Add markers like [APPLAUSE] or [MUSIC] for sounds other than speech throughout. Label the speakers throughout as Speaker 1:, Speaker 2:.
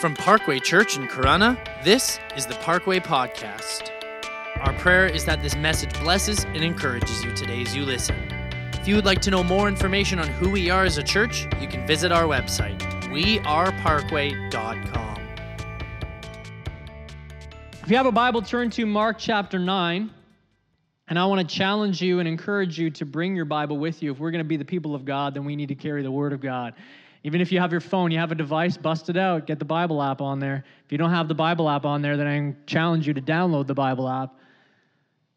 Speaker 1: From Parkway Church in Corunna, this is the Parkway Podcast. Our prayer is that this message blesses and encourages you today as you listen. If you would like to know more information on who we are as a church, you can visit our website, weareparkway.com.
Speaker 2: If you have a Bible, turn to Mark chapter 9. And I want to challenge you and encourage you to bring your Bible with you. If we're going to be the people of God, then we need to carry the Word of God. Even if you have your phone, you have a device, bust it out, get the Bible app on there. If you don't have the Bible app on there, then I challenge you to download the Bible app.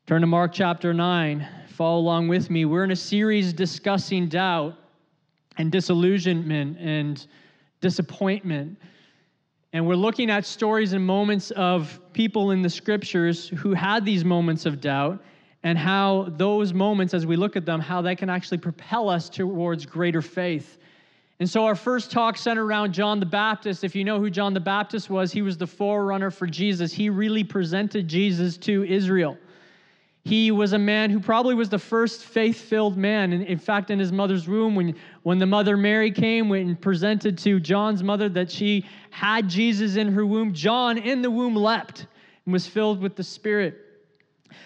Speaker 2: Turn to Mark chapter 9. Follow along with me. We're in a series discussing doubt and disillusionment and disappointment. And we're looking at stories and moments of people in the scriptures who had these moments of doubt and how those moments, as we look at them, how they can actually propel us towards greater faith. And so our first talk centered around John the Baptist. If you know who John the Baptist was, he was the forerunner for Jesus. He really presented Jesus to Israel. He was a man who probably was the first faith filled man. And in fact, in his mother's womb, when, when the mother Mary came and presented to John's mother that she had Jesus in her womb, John in the womb leapt and was filled with the Spirit.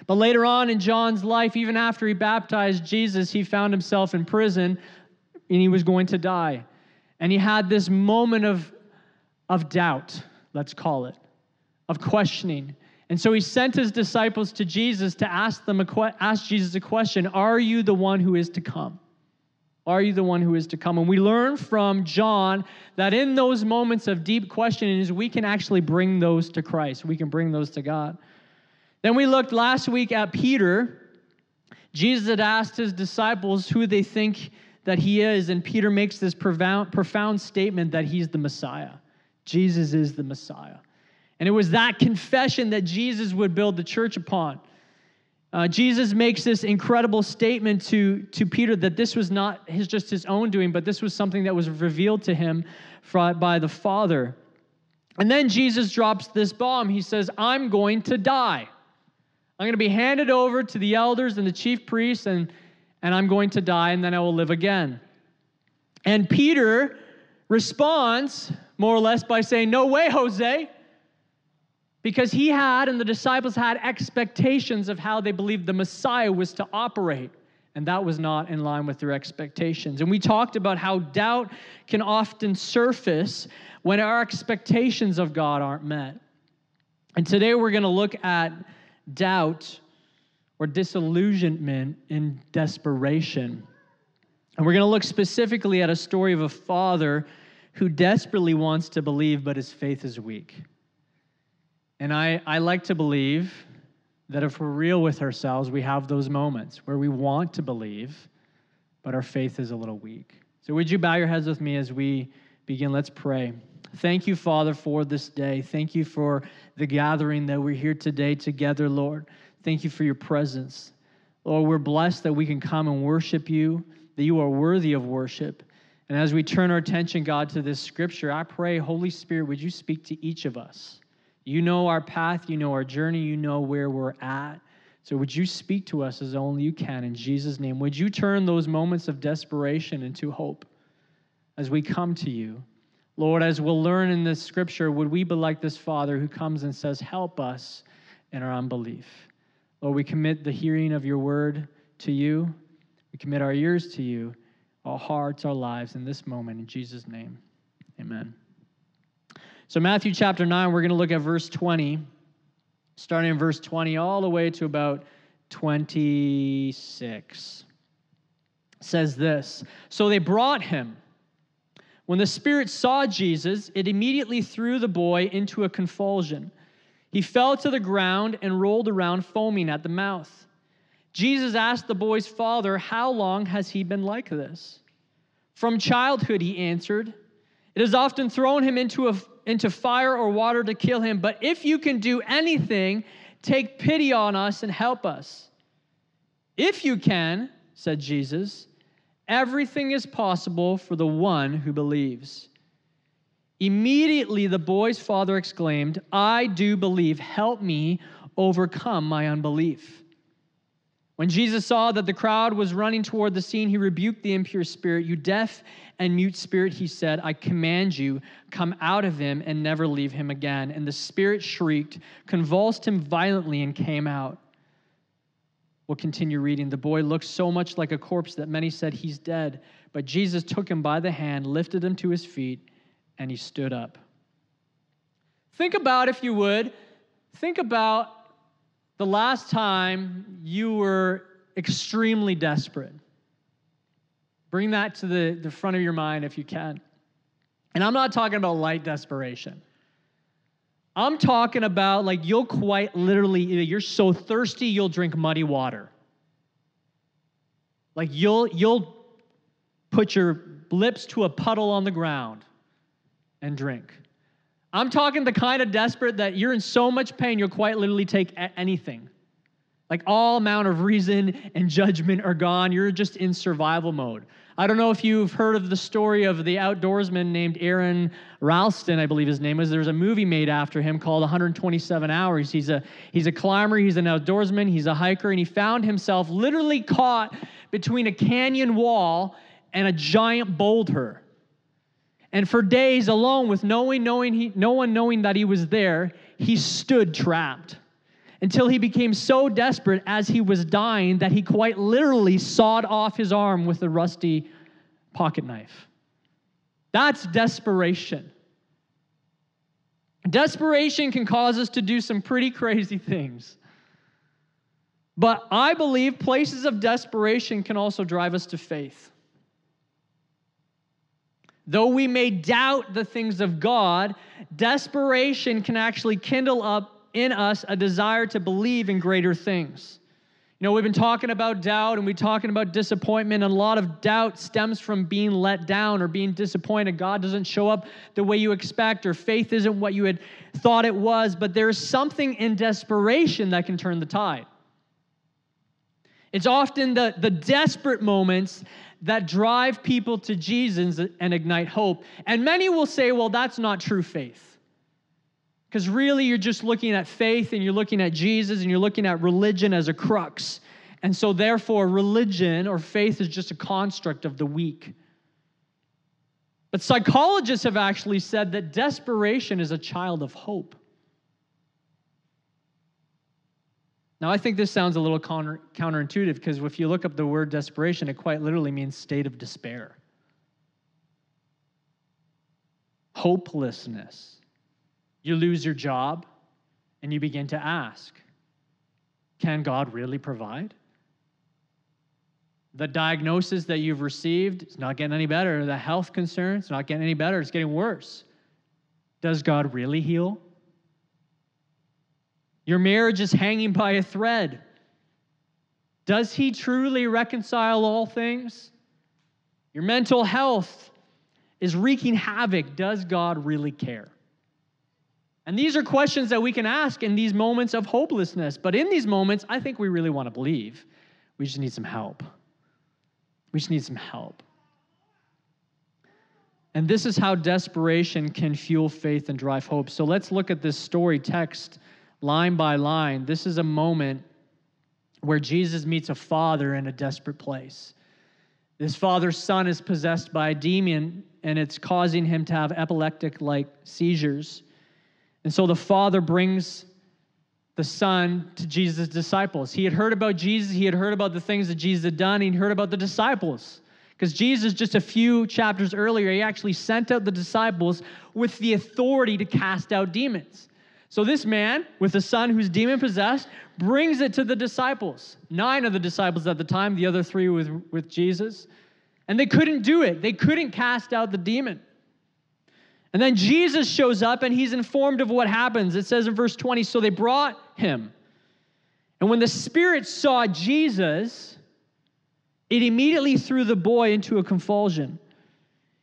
Speaker 2: But later on in John's life, even after he baptized Jesus, he found himself in prison and he was going to die. And he had this moment of, of doubt, let's call it, of questioning. And so he sent his disciples to Jesus to ask them a que- ask Jesus a question, are you the one who is to come? Are you the one who is to come? And we learn from John that in those moments of deep questioning we can actually bring those to Christ. We can bring those to God. Then we looked last week at Peter. Jesus had asked his disciples who they think that he is, and Peter makes this profound, profound statement that he's the Messiah. Jesus is the Messiah. And it was that confession that Jesus would build the church upon. Uh, Jesus makes this incredible statement to, to Peter that this was not his, just his own doing, but this was something that was revealed to him by the Father. And then Jesus drops this bomb. He says, I'm going to die. I'm going to be handed over to the elders and the chief priests, and and I'm going to die and then I will live again. And Peter responds more or less by saying, No way, Jose. Because he had and the disciples had expectations of how they believed the Messiah was to operate. And that was not in line with their expectations. And we talked about how doubt can often surface when our expectations of God aren't met. And today we're going to look at doubt or disillusionment in desperation. And we're going to look specifically at a story of a father who desperately wants to believe, but his faith is weak. And I, I like to believe that if we're real with ourselves, we have those moments where we want to believe, but our faith is a little weak. So, would you bow your heads with me as we begin? Let's pray. Thank you, Father, for this day. Thank you for the gathering that we're here today together, Lord. Thank you for your presence. Lord, we're blessed that we can come and worship you, that you are worthy of worship. And as we turn our attention, God, to this scripture, I pray, Holy Spirit, would you speak to each of us? You know our path, you know our journey, you know where we're at. So would you speak to us as only you can in Jesus' name? Would you turn those moments of desperation into hope as we come to you? Lord, as we'll learn in this scripture, would we be like this Father who comes and says, Help us in our unbelief? Lord, we commit the hearing of your word to you. We commit our ears to you, our hearts, our lives in this moment. In Jesus' name, amen. So, Matthew chapter 9, we're going to look at verse 20, starting in verse 20 all the way to about 26. It says this So they brought him. When the Spirit saw Jesus, it immediately threw the boy into a convulsion he fell to the ground and rolled around, foaming at the mouth. Jesus asked the boy's father, How long has he been like this? From childhood, he answered. It has often thrown him into, a, into fire or water to kill him, but if you can do anything, take pity on us and help us. If you can, said Jesus, everything is possible for the one who believes. Immediately the boy's father exclaimed, I do believe. Help me overcome my unbelief. When Jesus saw that the crowd was running toward the scene, he rebuked the impure spirit. You deaf and mute spirit, he said, I command you, come out of him and never leave him again. And the spirit shrieked, convulsed him violently, and came out. We'll continue reading. The boy looked so much like a corpse that many said, He's dead. But Jesus took him by the hand, lifted him to his feet, and he stood up. Think about, if you would, think about the last time you were extremely desperate. Bring that to the, the front of your mind if you can. And I'm not talking about light desperation. I'm talking about like you'll quite literally, you're so thirsty, you'll drink muddy water. Like you'll, you'll put your lips to a puddle on the ground and drink. I'm talking the kind of desperate that you're in so much pain, you'll quite literally take anything. Like all amount of reason and judgment are gone. You're just in survival mode. I don't know if you've heard of the story of the outdoorsman named Aron Ralston, I believe his name was. There's a movie made after him called 127 Hours. He's a, he's a climber, he's an outdoorsman, he's a hiker, and he found himself literally caught between a canyon wall and a giant boulder. And for days alone, with knowing, knowing he, no one knowing that he was there, he stood trapped until he became so desperate as he was dying that he quite literally sawed off his arm with a rusty pocket knife. That's desperation. Desperation can cause us to do some pretty crazy things. But I believe places of desperation can also drive us to faith. Though we may doubt the things of God, desperation can actually kindle up in us a desire to believe in greater things. You know, we've been talking about doubt and we're talking about disappointment, and a lot of doubt stems from being let down or being disappointed. God doesn't show up the way you expect, or faith isn't what you had thought it was, but there's something in desperation that can turn the tide. It's often the, the desperate moments that drive people to Jesus and ignite hope. And many will say, well, that's not true faith. Because really, you're just looking at faith and you're looking at Jesus and you're looking at religion as a crux. And so, therefore, religion or faith is just a construct of the weak. But psychologists have actually said that desperation is a child of hope. Now, I think this sounds a little counter, counterintuitive because if you look up the word desperation, it quite literally means state of despair, hopelessness. You lose your job and you begin to ask Can God really provide? The diagnosis that you've received is not getting any better. The health concerns not getting any better. It's getting worse. Does God really heal? Your marriage is hanging by a thread. Does he truly reconcile all things? Your mental health is wreaking havoc. Does God really care? And these are questions that we can ask in these moments of hopelessness. But in these moments, I think we really want to believe. We just need some help. We just need some help. And this is how desperation can fuel faith and drive hope. So let's look at this story text line by line, this is a moment where Jesus meets a father in a desperate place. This father's son is possessed by a demon, and it's causing him to have epileptic like seizures. And so the father brings the son to Jesus' disciples. He had heard about Jesus, he had heard about the things that Jesus had done, he heard about the disciples. Because Jesus, just a few chapters earlier, he actually sent out the disciples with the authority to cast out demons. So this man with a son who's demon possessed brings it to the disciples. Nine of the disciples at the time, the other three with, with Jesus. And they couldn't do it. They couldn't cast out the demon. And then Jesus shows up and he's informed of what happens. It says in verse 20 so they brought him. And when the spirit saw Jesus, it immediately threw the boy into a convulsion.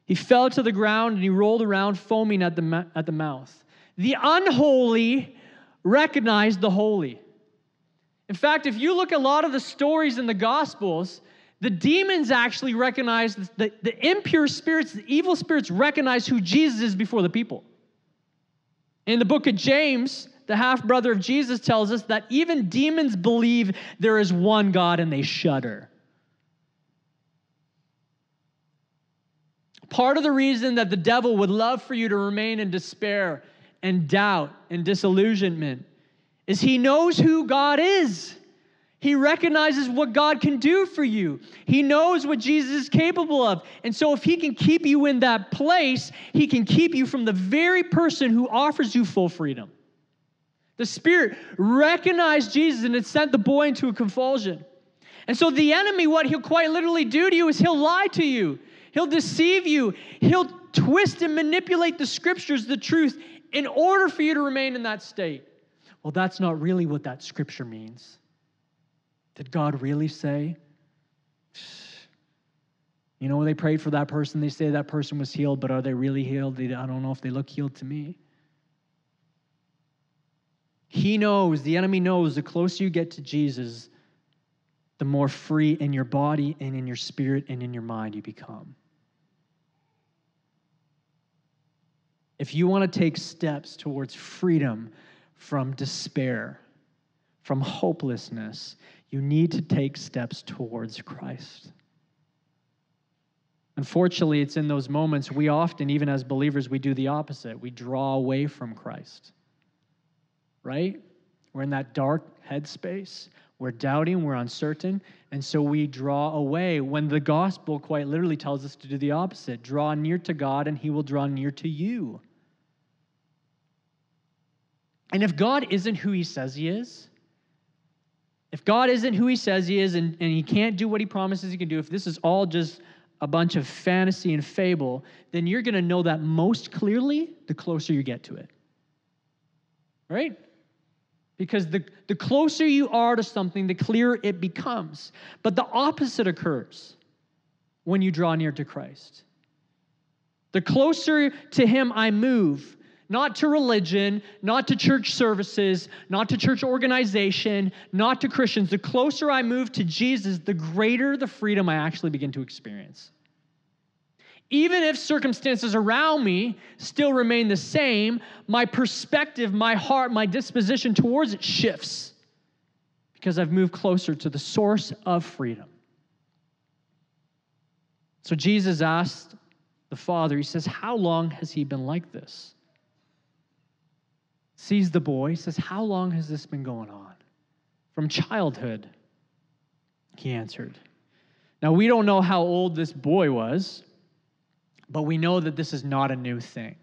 Speaker 2: He fell to the ground and he rolled around, foaming at the, at the mouth. The unholy recognize the holy. In fact, if you look at a lot of the stories in the Gospels, the demons actually recognize, the, the impure spirits, the evil spirits recognize who Jesus is before the people. In the book of James, the half brother of Jesus, tells us that even demons believe there is one God and they shudder. Part of the reason that the devil would love for you to remain in despair and doubt and disillusionment is he knows who God is. He recognizes what God can do for you. He knows what Jesus is capable of. And so, if He can keep you in that place, He can keep you from the very person who offers you full freedom. The Spirit recognized Jesus and it sent the boy into a convulsion. And so, the enemy, what he'll quite literally do to you is he'll lie to you, he'll deceive you, he'll twist and manipulate the scriptures, the truth, in order for you to remain in that state. Well, that's not really what that scripture means. Did God really say? You know, when they prayed for that person, they say that person was healed, but are they really healed? I don't know if they look healed to me. He knows, the enemy knows, the closer you get to Jesus, the more free in your body and in your spirit and in your mind you become. If you want to take steps towards freedom from despair, from hopelessness, you need to take steps towards Christ. Unfortunately, it's in those moments we often, even as believers, we do the opposite. We draw away from Christ. Right? We're in that dark headspace. We're doubting, we're uncertain, and so we draw away when the gospel quite literally tells us to do the opposite draw near to God, and He will draw near to you. And if God isn't who He says He is, if God isn't who he says he is and, and he can't do what he promises he can do, if this is all just a bunch of fantasy and fable, then you're going to know that most clearly the closer you get to it. Right? Because the, the closer you are to something, the clearer it becomes. But the opposite occurs when you draw near to Christ. The closer to Him I move, not to religion, not to church services, not to church organization, not to Christians. The closer I move to Jesus, the greater the freedom I actually begin to experience. Even if circumstances around me still remain the same, my perspective, my heart, my disposition towards it shifts because I've moved closer to the source of freedom. So Jesus asked the Father, He says, How long has He been like this? sees the boy, says, How long has this been going on? From childhood, he answered. Now, we don't know how old this boy was, but we know that this is not a new thing.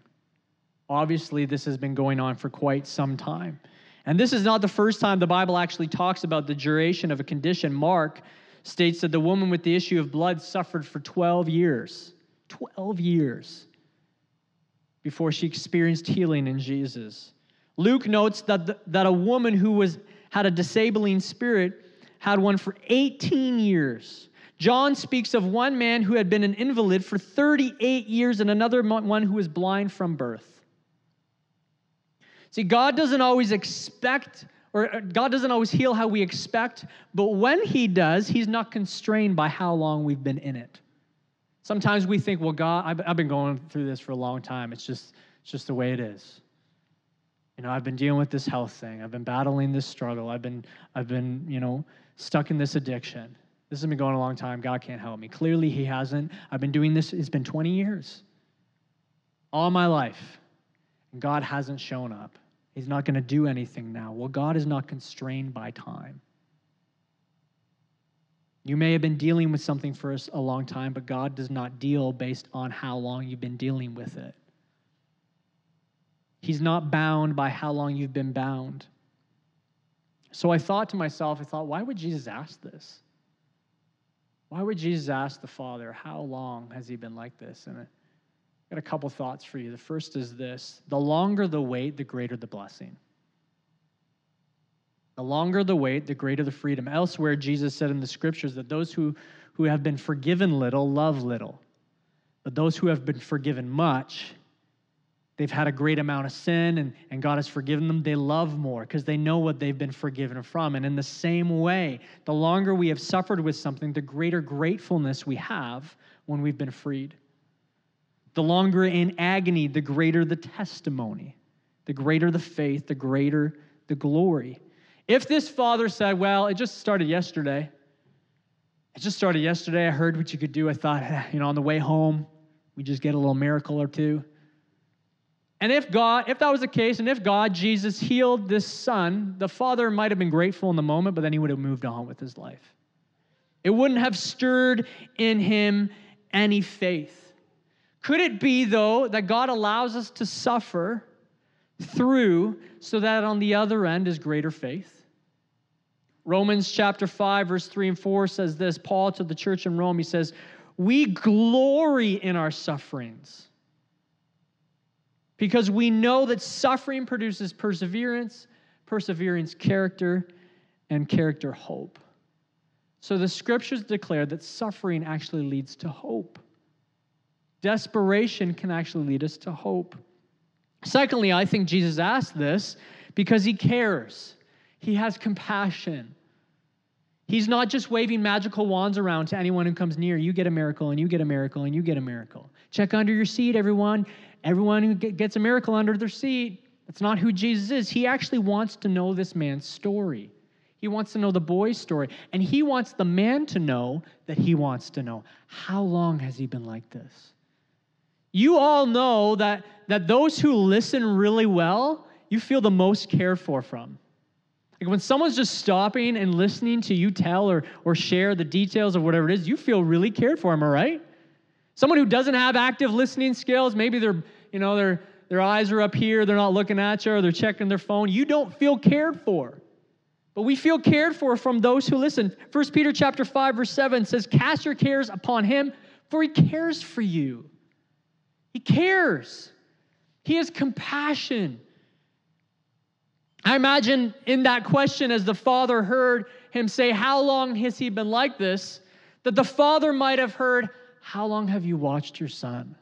Speaker 2: Obviously, this has been going on for quite some time. And this is not the first time the Bible actually talks about the duration of a condition. Mark states that the woman with the issue of blood suffered for 12 years. 12 years before she experienced healing in Jesus. Luke notes that, the, that a woman who was, had a disabling spirit had one for 18 years. John speaks of one man who had been an invalid for 38 years and another one who was blind from birth. See, God doesn't always expect, or uh, God doesn't always heal how we expect, but when He does, He's not constrained by how long we've been in it. Sometimes we think, well, God, I've been going through this for a long time. It's just, it's just the way it is. You know, I've been dealing with this health thing. I've been battling this struggle. I've been, I've been, you know, stuck in this addiction. This has been going a long time. God can't help me. Clearly, He hasn't. I've been doing this, it's been 20 years. All my life. And God hasn't shown up. He's not going to do anything now. Well, God is not constrained by time. You may have been dealing with something for a long time, but God does not deal based on how long you've been dealing with it. He's not bound by how long you've been bound. So I thought to myself, I thought, why would Jesus ask this? Why would Jesus ask the Father, how long has he been like this? And I got a couple thoughts for you. The first is this the longer the wait, the greater the blessing. The longer the wait, the greater the freedom. Elsewhere, Jesus said in the scriptures that those who, who have been forgiven little love little, but those who have been forgiven much they've had a great amount of sin and, and God has forgiven them, they love more because they know what they've been forgiven from. And in the same way, the longer we have suffered with something, the greater gratefulness we have when we've been freed. The longer in agony, the greater the testimony The greater the faith, the greater the glory. If this father said, Well, it just started yesterday, it just started yesterday. I heard what you could do. I thought, [LAUGHS] you know, on the way home, we just get a little miracle or two. And if God, if that was the case, and if God, Jesus, healed this son, the father might have been grateful in the moment, but then he would have moved on with his life. It wouldn't have stirred in him any faith. Could it be, though, that God allows us to suffer through so that on the other end is greater faith? Romans chapter 5, verse 3 and 4 says this Paul to the church in Rome, he says, We glory in our sufferings because we know that suffering produces perseverance, perseverance, character, and character, hope. So the scriptures declare that suffering actually leads to hope. Desperation can actually lead us to hope. Secondly, I think Jesus asked this because he cares. He has compassion. He's not just waving magical wands around to anyone who comes near. You get a miracle, and you get a miracle, and you get a miracle. Check under your seat, everyone. Everyone who gets a miracle under their seat. That's not who Jesus is. He actually wants to know this man's story. He wants to know the boy's story. And he wants the man to know that he wants to know how long has he been like this? You all know that, that those who listen really well, you feel the most cared for from. Like when someone's just stopping and listening to you tell or, or share the details of whatever it is, you feel really cared for, am I right? Someone who doesn't have active listening skills, maybe their, you know, their, their eyes are up here, they're not looking at you, or they're checking their phone, you don't feel cared for. But we feel cared for from those who listen. 1 Peter chapter 5, verse 7 says, Cast your cares upon him, for he cares for you. He cares. He has compassion. I imagine in that question, as the father heard him say, How long has he been like this? that the father might have heard, How long have you watched your son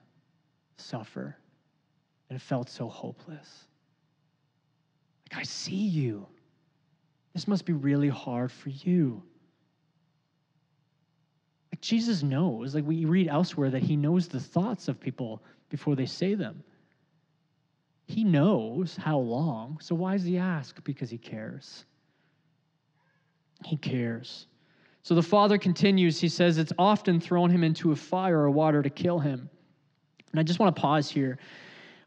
Speaker 2: suffer and felt so hopeless? Like, I see you. This must be really hard for you. Like Jesus knows, like we read elsewhere, that he knows the thoughts of people before they say them. He knows how long, so why does he ask? Because he cares. He cares. So the father continues, he says, It's often thrown him into a fire or water to kill him. And I just want to pause here.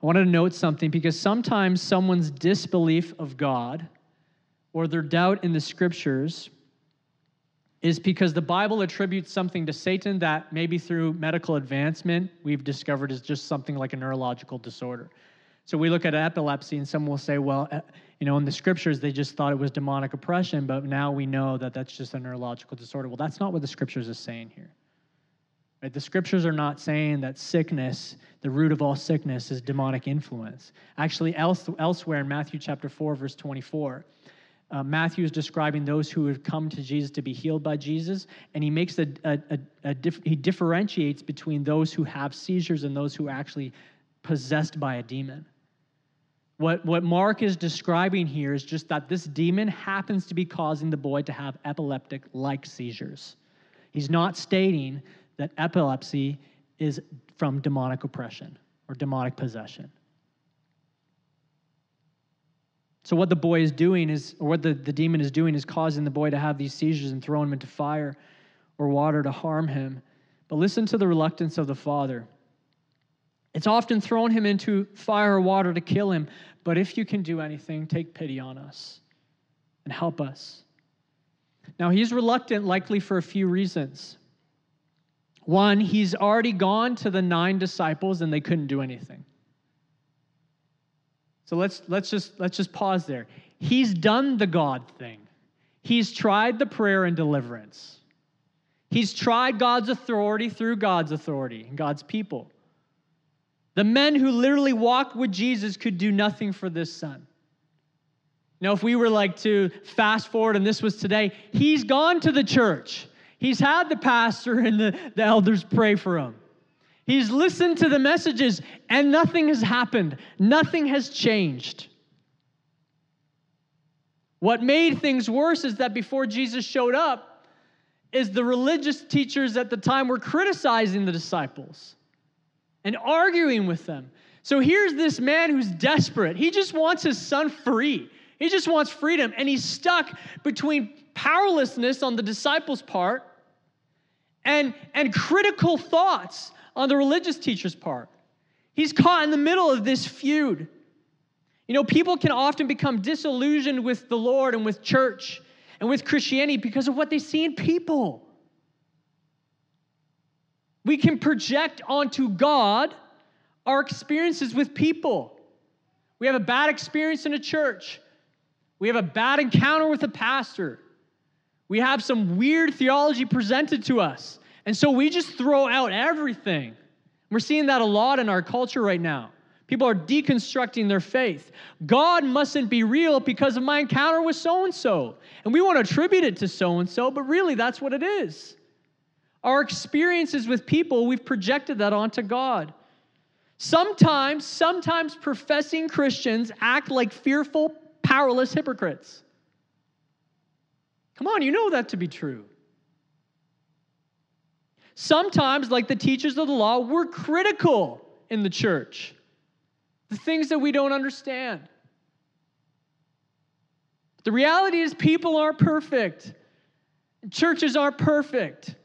Speaker 2: I wanted to note something because sometimes someone's disbelief of God or their doubt in the scriptures is because the Bible attributes something to Satan that maybe through medical advancement we've discovered is just something like a neurological disorder. So we look at epilepsy and some will say, well, eh, you know, in the scriptures they just thought it was demonic oppression, but now we know that that's just a neurological disorder. Well, that's not what the scriptures is saying here. Right? The scriptures are not saying that sickness, the root of all sickness, is demonic influence. Actually, else, elsewhere in Matthew chapter 4, verse 24, uh, Matthew is describing those who have come to Jesus to be healed by Jesus, and he makes a, a, a, a dif- he differentiates between those who have seizures and those who are actually possessed by a demon. What, what Mark is describing here is just that this demon happens to be causing the boy to have epileptic like seizures. He's not stating that epilepsy is from demonic oppression or demonic possession. So, what the boy is doing is, or what the, the demon is doing, is causing the boy to have these seizures and throwing him into fire or water to harm him. But listen to the reluctance of the father. It's often thrown him into fire or water to kill him. But if you can do anything, take pity on us and help us. Now, he's reluctant, likely for a few reasons. One, he's already gone to the nine disciples and they couldn't do anything. So let's, let's, just, let's just pause there. He's done the God thing, he's tried the prayer and deliverance. He's tried God's authority through God's authority and God's people. The men who literally walked with Jesus could do nothing for this son. Now, if we were like to fast forward and this was today, he's gone to the church. He's had the pastor [LAUGHS] and the, the elders pray for him. He's listened to the messages and nothing has happened, nothing has changed. What made things worse is that before Jesus showed up, is the religious teachers at the time were criticizing the disciples and arguing with them, So here's this man who's desperate. He just wants his son free. He just wants freedom. And he's stuck between powerlessness on the disciples' part and, and critical thoughts on the religious teacher's part. He's caught in the middle of this feud. You know, people can often become disillusioned with the Lord and with church and with Christianity because of what they see in people. We can project onto God our experiences with people. We have a bad experience in a church. We have a bad encounter with a pastor. We have some weird theology presented to us. And so we just throw out everything. We're seeing that a lot in our culture right now. People are deconstructing their faith. God mustn't be real because of my encounter with so and so. And we want to attribute it to so and so, but really that's what it is. Our experiences with people, we've projected that onto God. Sometimes, sometimes professing Christians act like fearful, powerless hypocrites. Come on, you know that to be true. Sometimes, like the teachers of the law, we're critical in the church. The things that we don't understand. The reality is, people aren't perfect. Churches aren't perfect.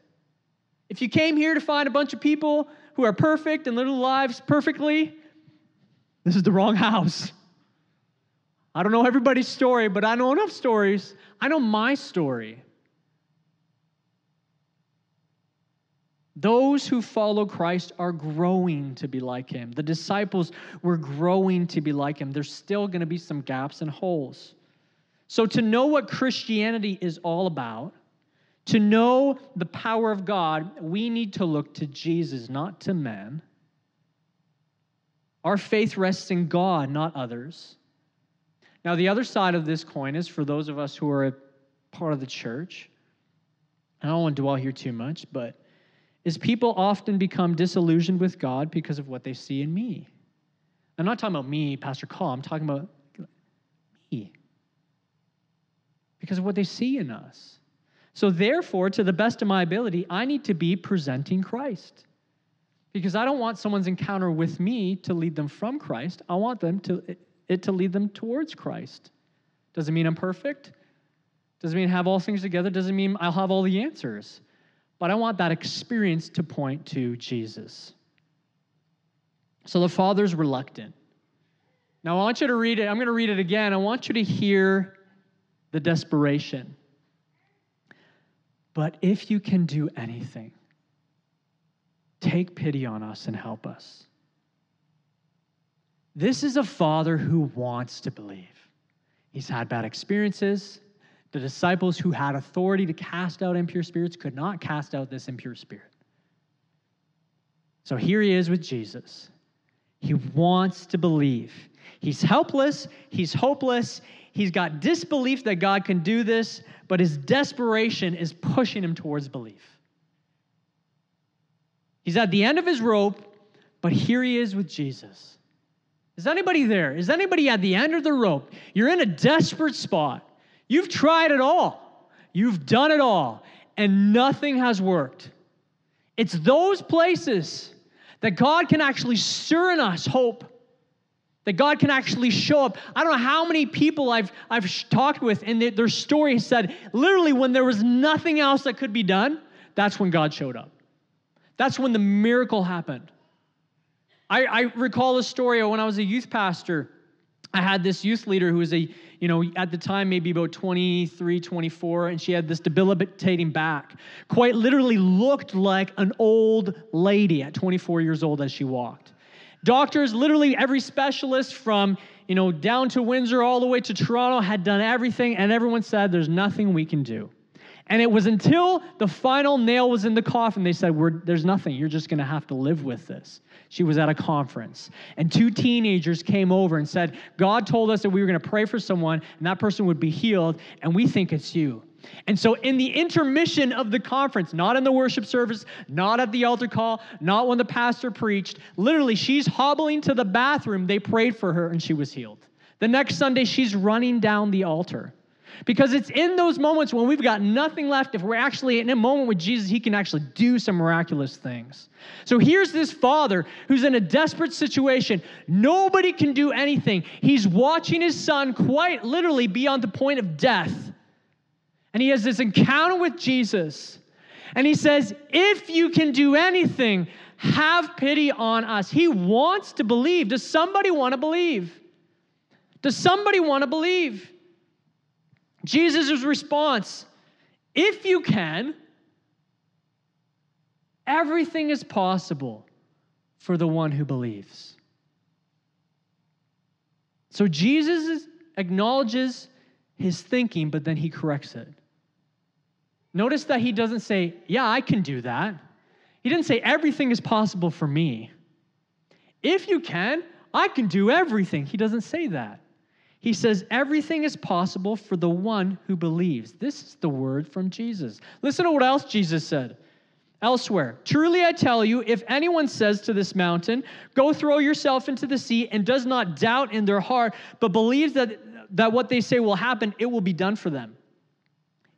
Speaker 2: If you came here to find a bunch of people who are perfect and live their lives perfectly, this is the wrong house. I don't know everybody's story, but I know enough stories. I know my story. Those who follow Christ are growing to be like him. The disciples were growing to be like him. There's still going to be some gaps and holes. So, to know what Christianity is all about, to know the power of God, we need to look to Jesus, not to man. Our faith rests in God, not others. Now, the other side of this coin is for those of us who are a part of the church. I don't want to dwell here too much, but is people often become disillusioned with God because of what they see in me. I'm not talking about me, Pastor Call, I'm talking about me. Because of what they see in us. So, therefore, to the best of my ability, I need to be presenting Christ. Because I don't want someone's encounter with me to lead them from Christ. I want them to it to lead them towards Christ. Doesn't mean I'm perfect. Doesn't mean have all things together. Doesn't mean I'll have all the answers. But I want that experience to point to Jesus. So the father's reluctant. Now I want you to read it. I'm going to read it again. I want you to hear the desperation. But if you can do anything, take pity on us and help us. This is a father who wants to believe. He's had bad experiences. The disciples who had authority to cast out impure spirits could not cast out this impure spirit. So here he is with Jesus. He wants to believe. He's helpless, he's hopeless, he's got disbelief that God can do this, but his desperation is pushing him towards belief. He's at the end of his rope, but here he is with Jesus. Is anybody there? Is anybody at the end of the rope? You're in a desperate spot. You've tried it all, you've done it all, and nothing has worked. It's those places that God can actually stir in us hope that God can actually show up. I don't know how many people I've, I've talked with, and their, their story said literally when there was nothing else that could be done, that's when God showed up. That's when the miracle happened. I, I recall a story when I was a youth pastor. I had this youth leader who was a, you know, at the time maybe about 23, 24, and she had this debilitating back. Quite literally looked like an old lady at 24 years old as she walked. Doctors, literally every specialist from, you know, down to Windsor all the way to Toronto had done everything, and everyone said, there's nothing we can do. And it was until the final nail was in the coffin, they said, There's nothing. You're just going to have to live with this. She was at a conference, and two teenagers came over and said, God told us that we were going to pray for someone, and that person would be healed, and we think it's you. And so, in the intermission of the conference, not in the worship service, not at the altar call, not when the pastor preached, literally, she's hobbling to the bathroom. They prayed for her and she was healed. The next Sunday, she's running down the altar. Because it's in those moments when we've got nothing left, if we're actually in a moment with Jesus, he can actually do some miraculous things. So here's this father who's in a desperate situation. Nobody can do anything. He's watching his son quite literally be on the point of death. And he has this encounter with Jesus. And he says, If you can do anything, have pity on us. He wants to believe. Does somebody want to believe? Does somebody want to believe? Jesus' response if you can, everything is possible for the one who believes. So Jesus acknowledges his thinking, but then he corrects it. Notice that he doesn't say, Yeah, I can do that. He didn't say, Everything is possible for me. If you can, I can do everything. He doesn't say that. He says, Everything is possible for the one who believes. This is the word from Jesus. Listen to what else Jesus said. Elsewhere, truly I tell you, if anyone says to this mountain, Go throw yourself into the sea, and does not doubt in their heart, but believes that, that what they say will happen, it will be done for them.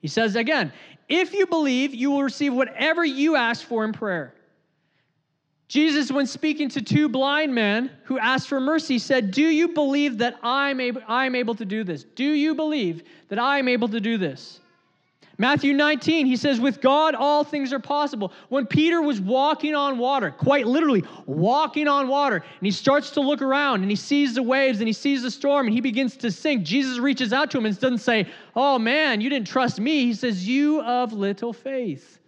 Speaker 2: He says again, If you believe, you will receive whatever you ask for in prayer. Jesus, when speaking to two blind men who asked for mercy, said, Do you believe that I'm able, I'm able to do this? Do you believe that I'm able to do this? Matthew 19, he says, With God, all things are possible. When Peter was walking on water, quite literally walking on water, and he starts to look around and he sees the waves and he sees the storm and he begins to sink, Jesus reaches out to him and doesn't say, Oh man, you didn't trust me. He says, You of little faith.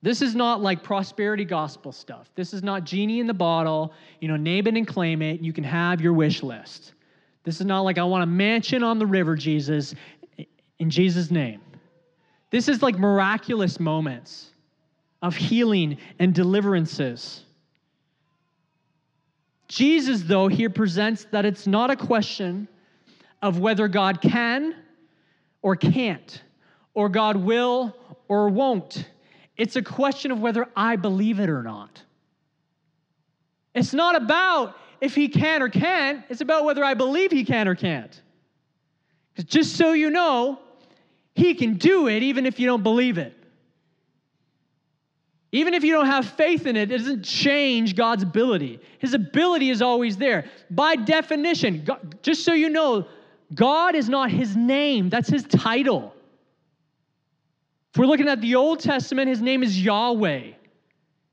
Speaker 2: This is not like prosperity gospel stuff. This is not genie in the bottle, you know, name it and claim it. You can have your wish list. This is not like I want a mansion on the river, Jesus, in Jesus' name. This is like miraculous moments of healing and deliverances. Jesus, though, here presents that it's not a question of whether God can or can't, or God will or won't. It's a question of whether I believe it or not. It's not about if he can or can't, it's about whether I believe he can or can't. Because just so you know, he can do it even if you don't believe it. Even if you don't have faith in it, it doesn't change God's ability. His ability is always there. By definition, God, just so you know, God is not his name, that's his title. If we're looking at the Old Testament, his name is Yahweh.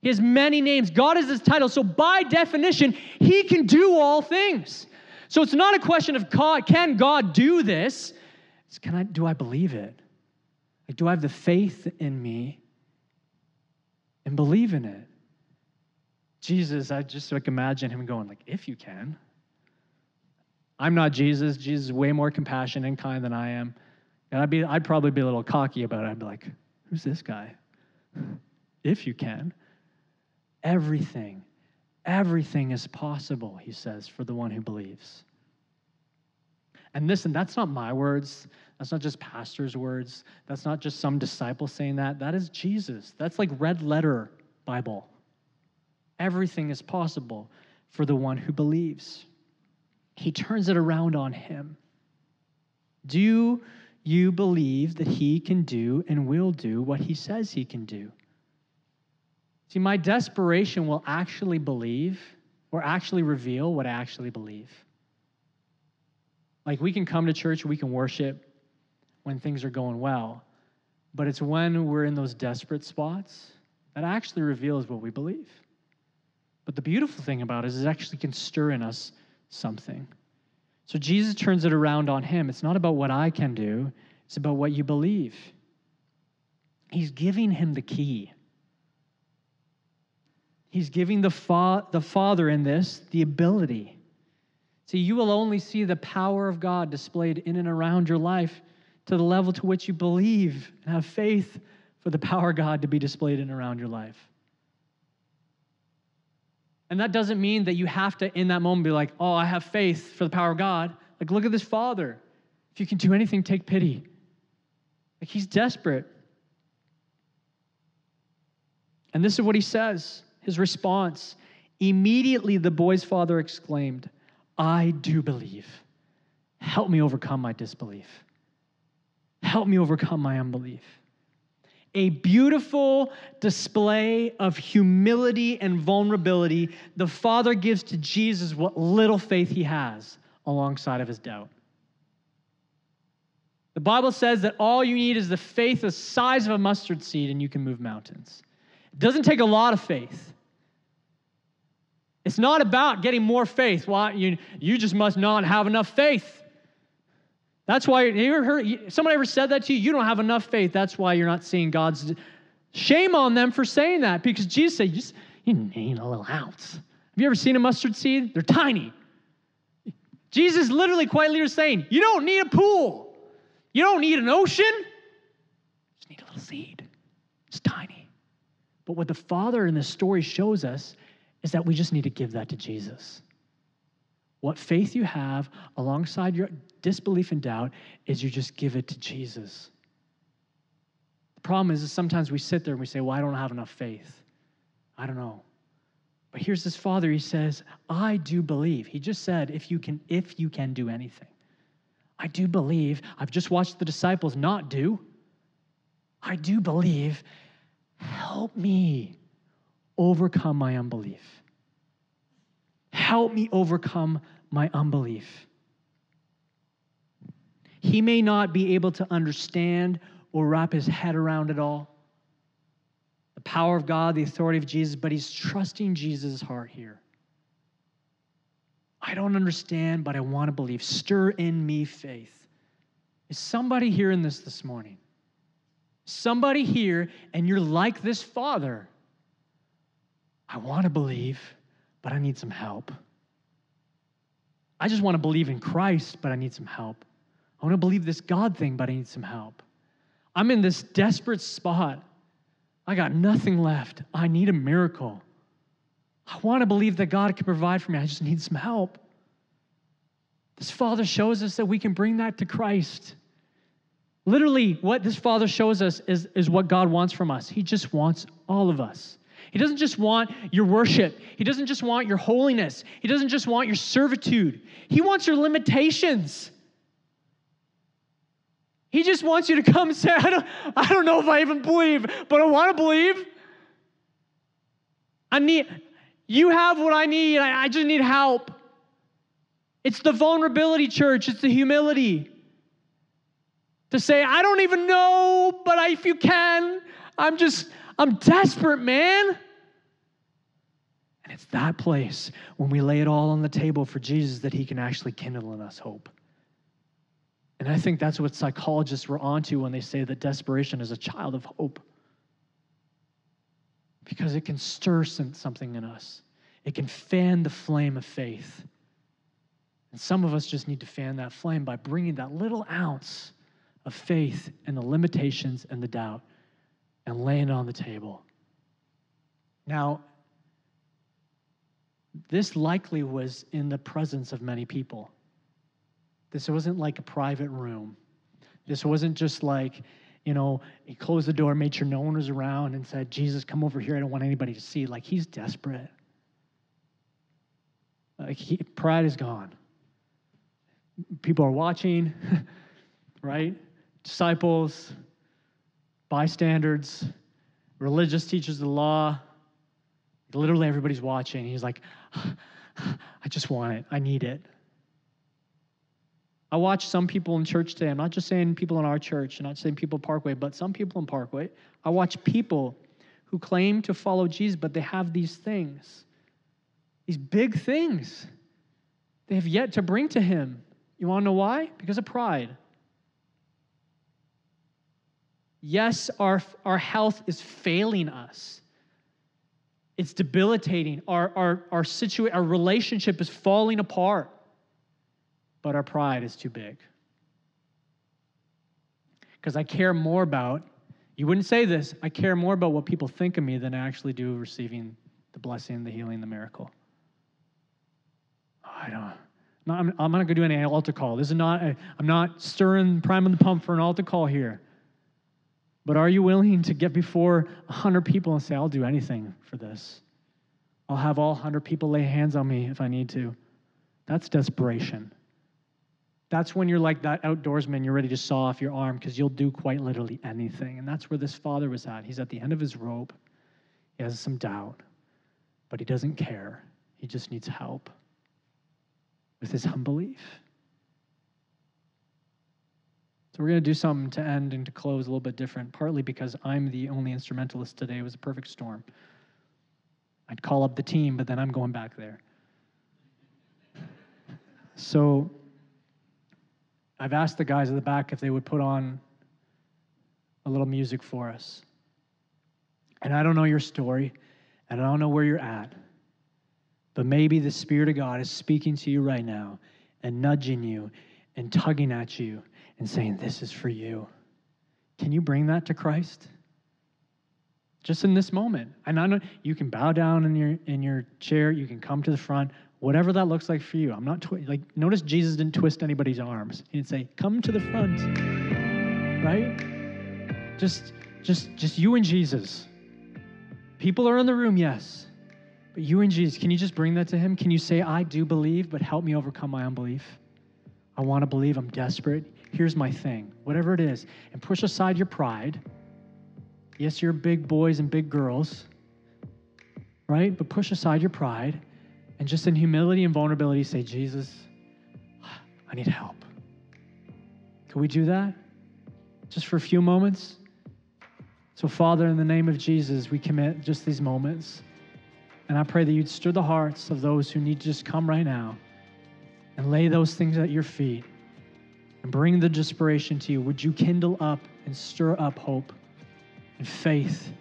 Speaker 2: He has many names. God is his title. So, by definition, he can do all things. So, it's not a question of God, can God do this? It's can I, do I believe it? Like, do I have the faith in me and believe in it? Jesus, I just like imagine him going like, if you can. I'm not Jesus. Jesus is way more compassionate and kind than I am. And I'd, be, I'd probably be a little cocky about it. I'd be like, who's this guy? [LAUGHS] if you can. Everything, everything is possible, he says, for the one who believes. And listen, that's not my words. That's not just pastor's words. That's not just some disciple saying that. That is Jesus. That's like red letter Bible. Everything is possible for the one who believes. He turns it around on him. Do you believe that he can do and will do what he says he can do. See, my desperation will actually believe or actually reveal what I actually believe. Like we can come to church, we can worship when things are going well, but it's when we're in those desperate spots that actually reveals what we believe. But the beautiful thing about it is it actually can stir in us something. So Jesus turns it around on him. It's not about what I can do, it's about what you believe. He's giving him the key. He's giving the, fa- the Father in this the ability. See, you will only see the power of God displayed in and around your life to the level to which you believe and have faith for the power of God to be displayed in and around your life. And that doesn't mean that you have to, in that moment, be like, oh, I have faith for the power of God. Like, look at this father. If you can do anything, take pity. Like, he's desperate. And this is what he says his response Immediately, the boy's father exclaimed, I do believe. Help me overcome my disbelief. Help me overcome my unbelief. A beautiful display of humility and vulnerability. The Father gives to Jesus what little faith he has alongside of his doubt. The Bible says that all you need is the faith the size of a mustard seed and you can move mountains. It doesn't take a lot of faith. It's not about getting more faith. Why you, you just must not have enough faith. That's why you ever heard somebody ever said that to you? You don't have enough faith. That's why you're not seeing God's shame on them for saying that. Because Jesus said, you, just, you need a little ounce. Have you ever seen a mustard seed? They're tiny. Jesus literally quietly was saying, You don't need a pool. You don't need an ocean. You just need a little seed. It's tiny. But what the Father in this story shows us is that we just need to give that to Jesus. What faith you have alongside your disbelief and doubt is you just give it to Jesus. The problem is, sometimes we sit there and we say, Well, I don't have enough faith. I don't know. But here's this father, he says, I do believe. He just said, if you can, if you can do anything. I do believe. I've just watched the disciples not do. I do believe. Help me overcome my unbelief. Help me overcome my unbelief. He may not be able to understand or wrap his head around it all the power of God, the authority of Jesus, but he's trusting Jesus' heart here. I don't understand, but I want to believe. Stir in me faith. Is somebody hearing this this morning? Somebody here, and you're like this father. I want to believe, but I need some help. I just want to believe in Christ, but I need some help. I want to believe this God thing, but I need some help. I'm in this desperate spot. I got nothing left. I need a miracle. I want to believe that God can provide for me. I just need some help. This Father shows us that we can bring that to Christ. Literally, what this Father shows us is, is what God wants from us. He just wants all of us. He doesn't just want your worship. He doesn't just want your holiness. He doesn't just want your servitude. He wants your limitations. He just wants you to come and say, I don't, I don't know if I even believe, but I want to believe. I need, you have what I need. I, I just need help. It's the vulnerability, church. It's the humility. To say, I don't even know, but if you can, I'm just, I'm desperate, man. And it's that place when we lay it all on the table for Jesus that he can actually kindle in us hope. And I think that's what psychologists were onto when they say that desperation is a child of hope. Because it can stir something in us, it can fan the flame of faith. And some of us just need to fan that flame by bringing that little ounce of faith and the limitations and the doubt and laying it on the table. Now, this likely was in the presence of many people. This wasn't like a private room. This wasn't just like, you know, he closed the door, made sure no one was around, and said, Jesus, come over here. I don't want anybody to see. Like, he's desperate. Like, he, pride is gone. People are watching, [LAUGHS] right? Disciples, bystanders, religious teachers of the law. Literally, everybody's watching. He's like, [SIGHS] I just want it. I need it. I watch some people in church today. I'm not just saying people in our church, I'm not saying people in Parkway, but some people in Parkway. I watch people who claim to follow Jesus, but they have these things, these big things they have yet to bring to Him. You want to know why? Because of pride. Yes, our, our health is failing us. It's debilitating. Our, our, our, situa- our relationship is falling apart but our pride is too big. Because I care more about, you wouldn't say this, I care more about what people think of me than I actually do receiving the blessing, the healing, the miracle. I don't. I'm, I'm not going to do any altar call. This is not. i am not stirring, priming the pump for an altar call here. But are you willing to get before hundred people and say, "I'll do anything for this. I'll have all 100 people lay hands on me if I need to. That's desperation. That's when you're like that outdoorsman, you're ready to saw off your arm because you'll do quite literally anything. And that's where this father was at. He's at the end of his rope. He has some doubt, but he doesn't care. He just needs help with his unbelief. So we're going to do something to end and to close a little bit different, partly because I'm the only instrumentalist today. It was a perfect storm. I'd call up the team, but then I'm going back there. So I've asked the guys at the back if they would put on a little music for us. And I don't know your story, and I don't know where you're at, but maybe the Spirit of God is speaking to you right now and nudging you and tugging at you and saying, This is for you. Can you bring that to Christ? Just in this moment. And I know you can bow down in your in your chair, you can come to the front, whatever that looks like for you. I'm not twi- like notice Jesus didn't twist anybody's arms. He didn't say, "Come to the front." Right? Just just just you and Jesus. People are in the room, yes. But you and Jesus, can you just bring that to him? Can you say, "I do believe, but help me overcome my unbelief?" I want to believe, I'm desperate. Here's my thing, whatever it is, and push aside your pride. Yes, you're big boys and big girls, right? But push aside your pride and just in humility and vulnerability say, Jesus, I need help. Can we do that? Just for a few moments? So, Father, in the name of Jesus, we commit just these moments. And I pray that you'd stir the hearts of those who need to just come right now and lay those things at your feet and bring the desperation to you. Would you kindle up and stir up hope and faith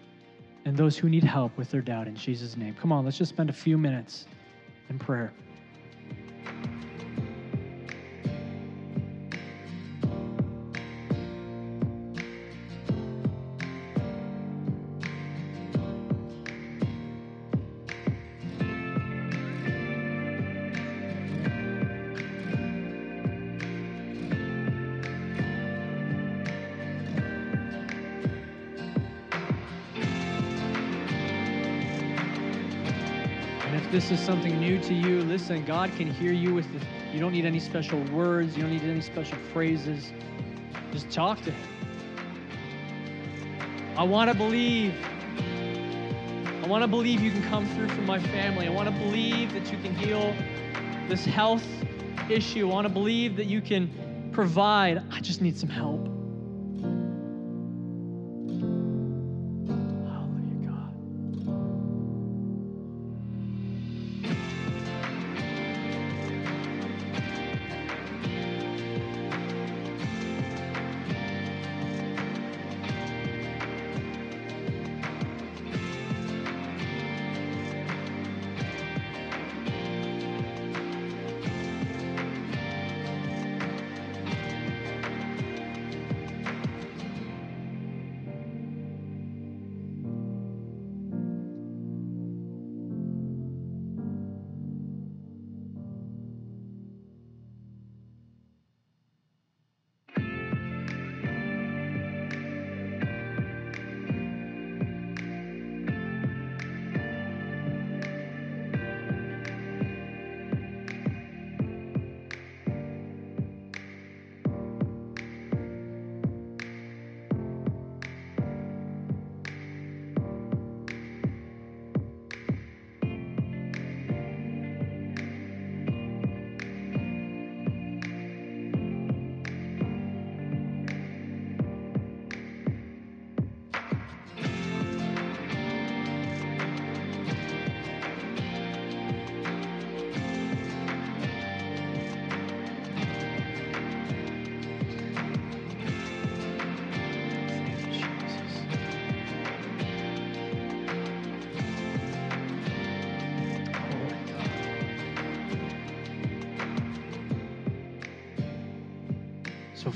Speaker 2: in those who need help with their doubt in Jesus' name? Come on, let's just spend a few minutes in prayer. If this is something new to you, listen, God can hear you with the, you don't need any special words, you don't need any special phrases. Just talk to him. I want to believe. I want to believe you can come through for my family. I want to believe that you can heal this health issue. I want to believe that you can provide. I just need some help.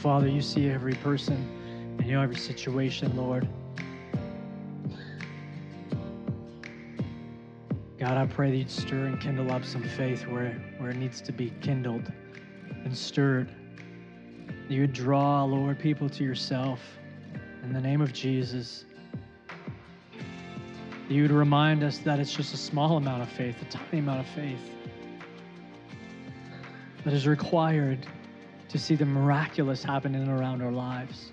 Speaker 2: Father, you see every person and you know every situation, Lord. God, I pray that you'd stir and kindle up some faith where, where it needs to be kindled and stirred. You would draw, Lord, people to yourself in the name of Jesus. you would remind us that it's just a small amount of faith, a tiny amount of faith that is required to see the miraculous happen in and around our lives.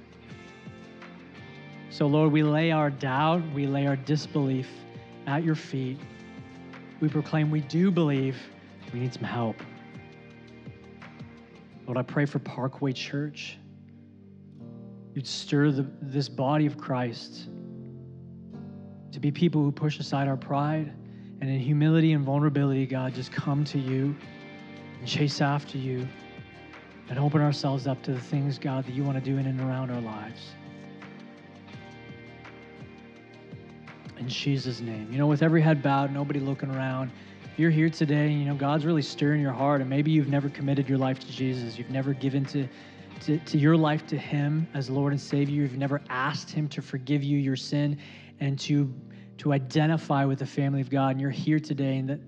Speaker 2: So, Lord, we lay our doubt, we lay our disbelief at your feet. We proclaim we do believe, we need some help. Lord, I pray for Parkway Church. You'd stir the, this body of Christ to be people who push aside our pride and in humility and vulnerability, God, just come to you and chase after you and open ourselves up to the things, God, that you want to do in and around our lives. In Jesus' name. You know, with every head bowed, nobody looking around, you're here today, and you know, God's really stirring your heart, and maybe you've never committed your life to Jesus. You've never given to, to, to your life to Him as Lord and Savior. You've never asked Him to forgive you your sin and to, to identify with the family of God. And you're here today, and that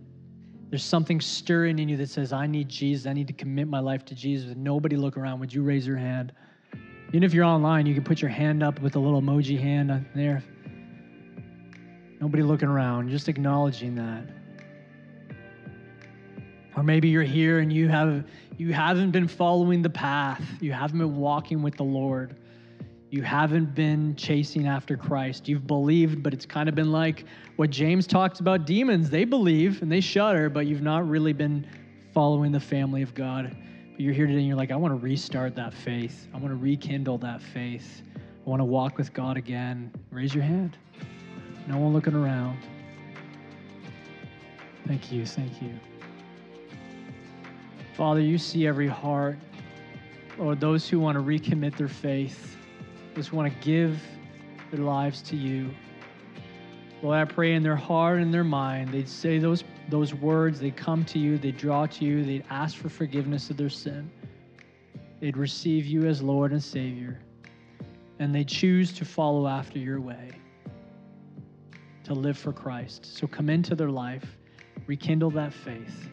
Speaker 2: there's something stirring in you that says, I need Jesus. I need to commit my life to Jesus. Nobody look around. Would you raise your hand? Even if you're online, you can put your hand up with a little emoji hand there. Nobody looking around, just acknowledging that. Or maybe you're here and you have you haven't been following the path. You haven't been walking with the Lord. You haven't been chasing after Christ. You've believed, but it's kind of been like what James talks about demons. They believe and they shudder, but you've not really been following the family of God. But you're here today and you're like, I want to restart that faith. I want to rekindle that faith. I want to walk with God again. Raise your hand. No one looking around. Thank you. Thank you. Father, you see every heart. Lord, those who want to recommit their faith just want to give their lives to you. Lord, I pray in their heart and their mind, they'd say those, those words, they'd come to you, they'd draw to you, they'd ask for forgiveness of their sin. They'd receive you as Lord and Savior, and they choose to follow after your way, to live for Christ. So come into their life, rekindle that faith,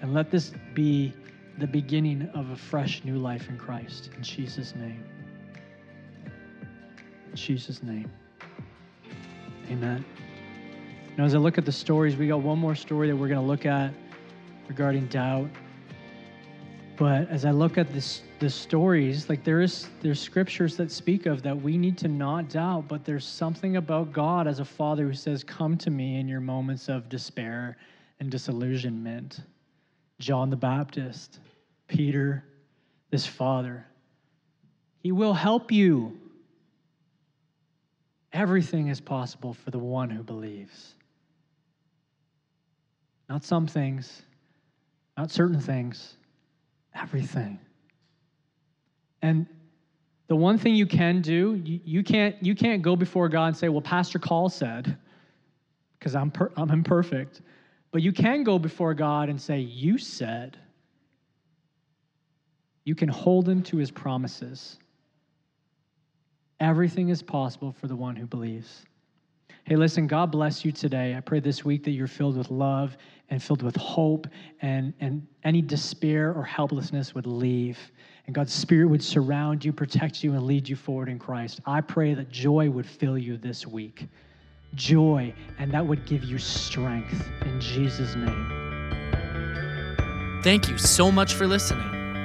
Speaker 2: and let this be the beginning of a fresh new life in Christ. In Jesus' name. In Jesus' name. Amen. Now, as I look at the stories, we got one more story that we're going to look at regarding doubt. But as I look at this, the stories, like there is there's scriptures that speak of that we need to not doubt, but there's something about God as a father who says, Come to me in your moments of despair and disillusionment. John the Baptist, Peter, this father. He will help you. Everything is possible for the one who believes. Not some things, not certain things, everything. And the one thing you can do, you, you, can't, you can't go before God and say, well, Pastor Call said, because I'm, per, I'm imperfect. But you can go before God and say, You said. You can hold him to his promises. Everything is possible for the one who believes. Hey, listen, God bless you today. I pray this week that you're filled with love and filled with hope, and, and any despair or helplessness would leave. And God's Spirit would surround you, protect you, and lead you forward in Christ. I pray that joy would fill you this week. Joy, and that would give you strength in Jesus' name.
Speaker 1: Thank you so much for listening.